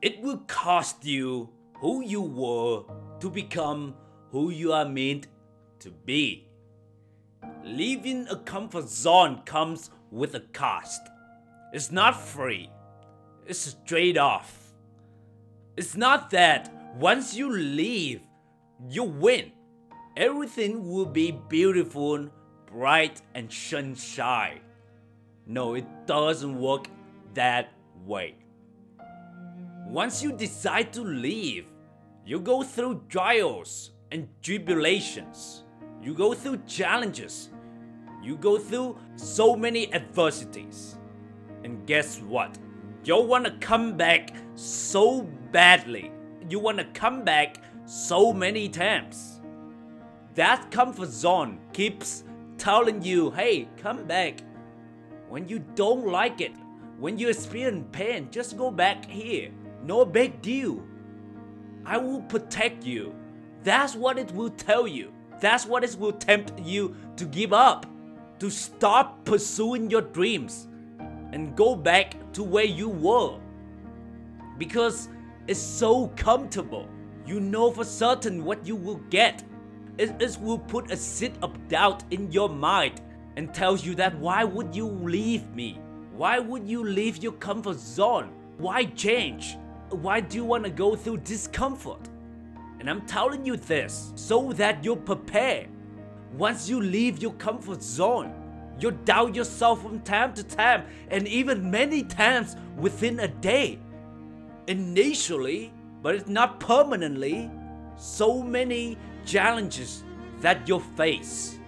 It will cost you who you were to become who you are meant to be. Leaving a comfort zone comes with a cost. It's not free, it's a trade off. It's not that once you leave, you win. Everything will be beautiful, bright, and sunshine. No, it doesn't work that way. Once you decide to leave, you go through trials and tribulations. You go through challenges. You go through so many adversities. And guess what? You wanna come back so badly. You wanna come back so many times. That comfort zone keeps telling you, hey, come back. When you don't like it, when you experience pain, just go back here. No big deal. I will protect you. That's what it will tell you. That's what it will tempt you to give up, to stop pursuing your dreams, and go back to where you were. Because it's so comfortable. You know for certain what you will get. It, it will put a seed of doubt in your mind and tells you that why would you leave me? Why would you leave your comfort zone? Why change? Why do you want to go through discomfort? And I'm telling you this so that you're prepared. Once you leave your comfort zone, you doubt yourself from time to time and even many times within a day. Initially, but it's not permanently, so many challenges that you face.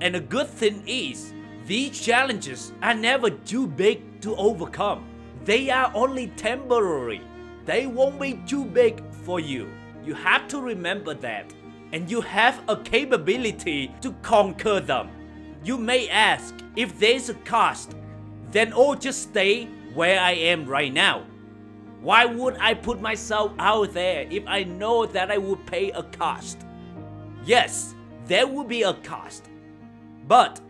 And the good thing is, these challenges are never too big to overcome. They are only temporary. They won't be too big for you. You have to remember that. And you have a capability to conquer them. You may ask if there's a cost, then oh, just stay where I am right now. Why would I put myself out there if I know that I would pay a cost? Yes, there will be a cost. But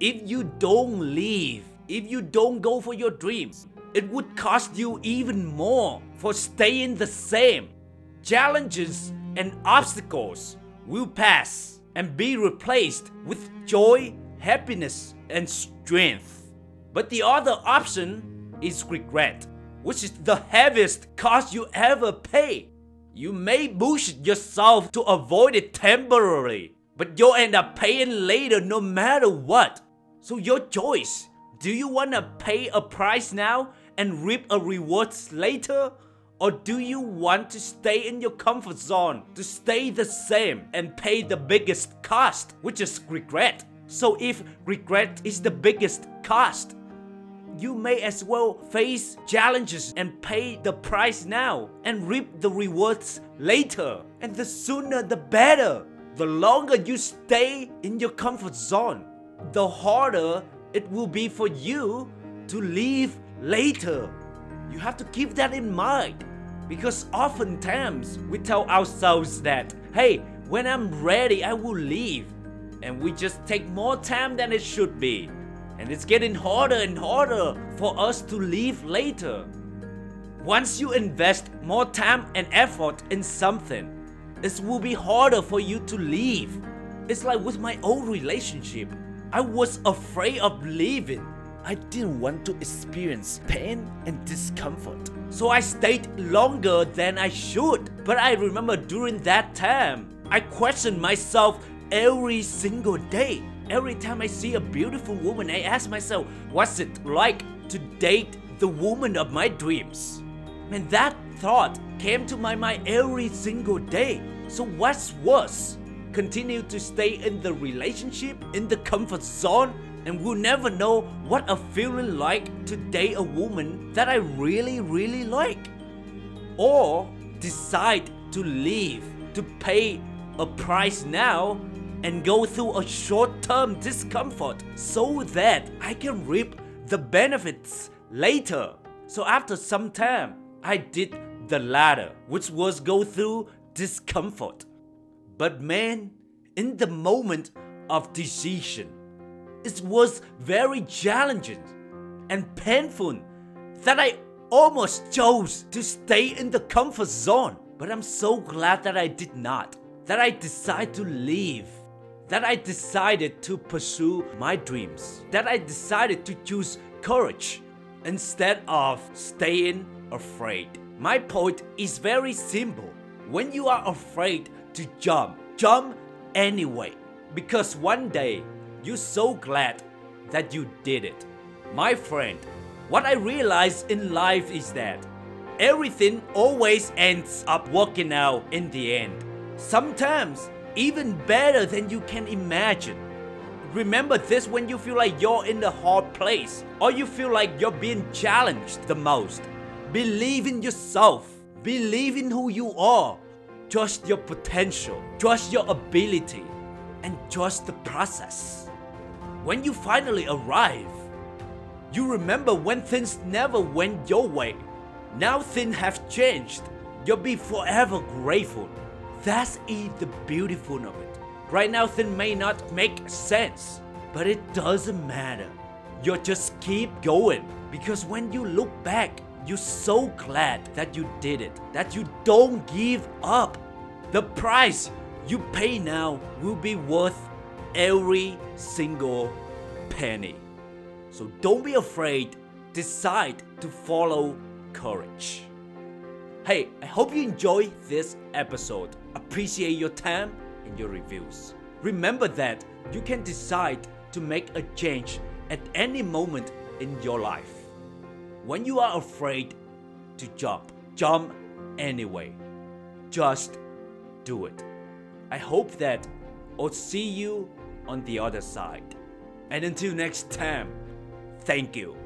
if you don't leave, if you don't go for your dreams, it would cost you even more for staying the same. Challenges and obstacles will pass and be replaced with joy, happiness, and strength. But the other option is regret, which is the heaviest cost you ever pay. You may bullshit yourself to avoid it temporarily, but you'll end up paying later no matter what. So your choice. Do you want to pay a price now and reap a reward later? Or do you want to stay in your comfort zone, to stay the same and pay the biggest cost, which is regret? So if regret is the biggest cost, you may as well face challenges and pay the price now and reap the rewards later. And the sooner the better. The longer you stay in your comfort zone, the harder it will be for you to leave later. You have to keep that in mind because oftentimes we tell ourselves that, hey, when I'm ready, I will leave. And we just take more time than it should be. And it's getting harder and harder for us to leave later. Once you invest more time and effort in something, it will be harder for you to leave. It's like with my old relationship. I was afraid of leaving. I didn't want to experience pain and discomfort. So I stayed longer than I should. But I remember during that time, I questioned myself every single day. Every time I see a beautiful woman, I ask myself, what's it like to date the woman of my dreams? And that thought came to my mind every single day. So what's worse? Continue to stay in the relationship, in the comfort zone, and we'll never know what a feeling like to date a woman that I really, really like. Or decide to leave, to pay a price now and go through a short term discomfort so that I can reap the benefits later. So after some time, I did the latter, which was go through discomfort. But man, in the moment of decision, it was very challenging and painful that I almost chose to stay in the comfort zone, but I'm so glad that I did not. That I decided to leave. That I decided to pursue my dreams. That I decided to choose courage instead of staying afraid. My point is very simple. When you are afraid to jump, jump anyway. Because one day you're so glad that you did it. My friend, what I realized in life is that everything always ends up working out in the end. Sometimes even better than you can imagine. Remember this when you feel like you're in the hard place or you feel like you're being challenged the most. Believe in yourself. Believe in who you are. Trust your potential. Trust your ability. And trust the process. When you finally arrive, you remember when things never went your way. Now things have changed. You'll be forever grateful. That's it, the beautiful of it. Right now things may not make sense, but it doesn't matter. You just keep going because when you look back, you're so glad that you did it, that you don't give up. The price you pay now will be worth every single penny. So don't be afraid, decide to follow courage. Hey, I hope you enjoy this episode. Appreciate your time and your reviews. Remember that you can decide to make a change at any moment in your life. When you are afraid to jump, jump anyway. Just do it. I hope that I'll see you on the other side. And until next time, thank you.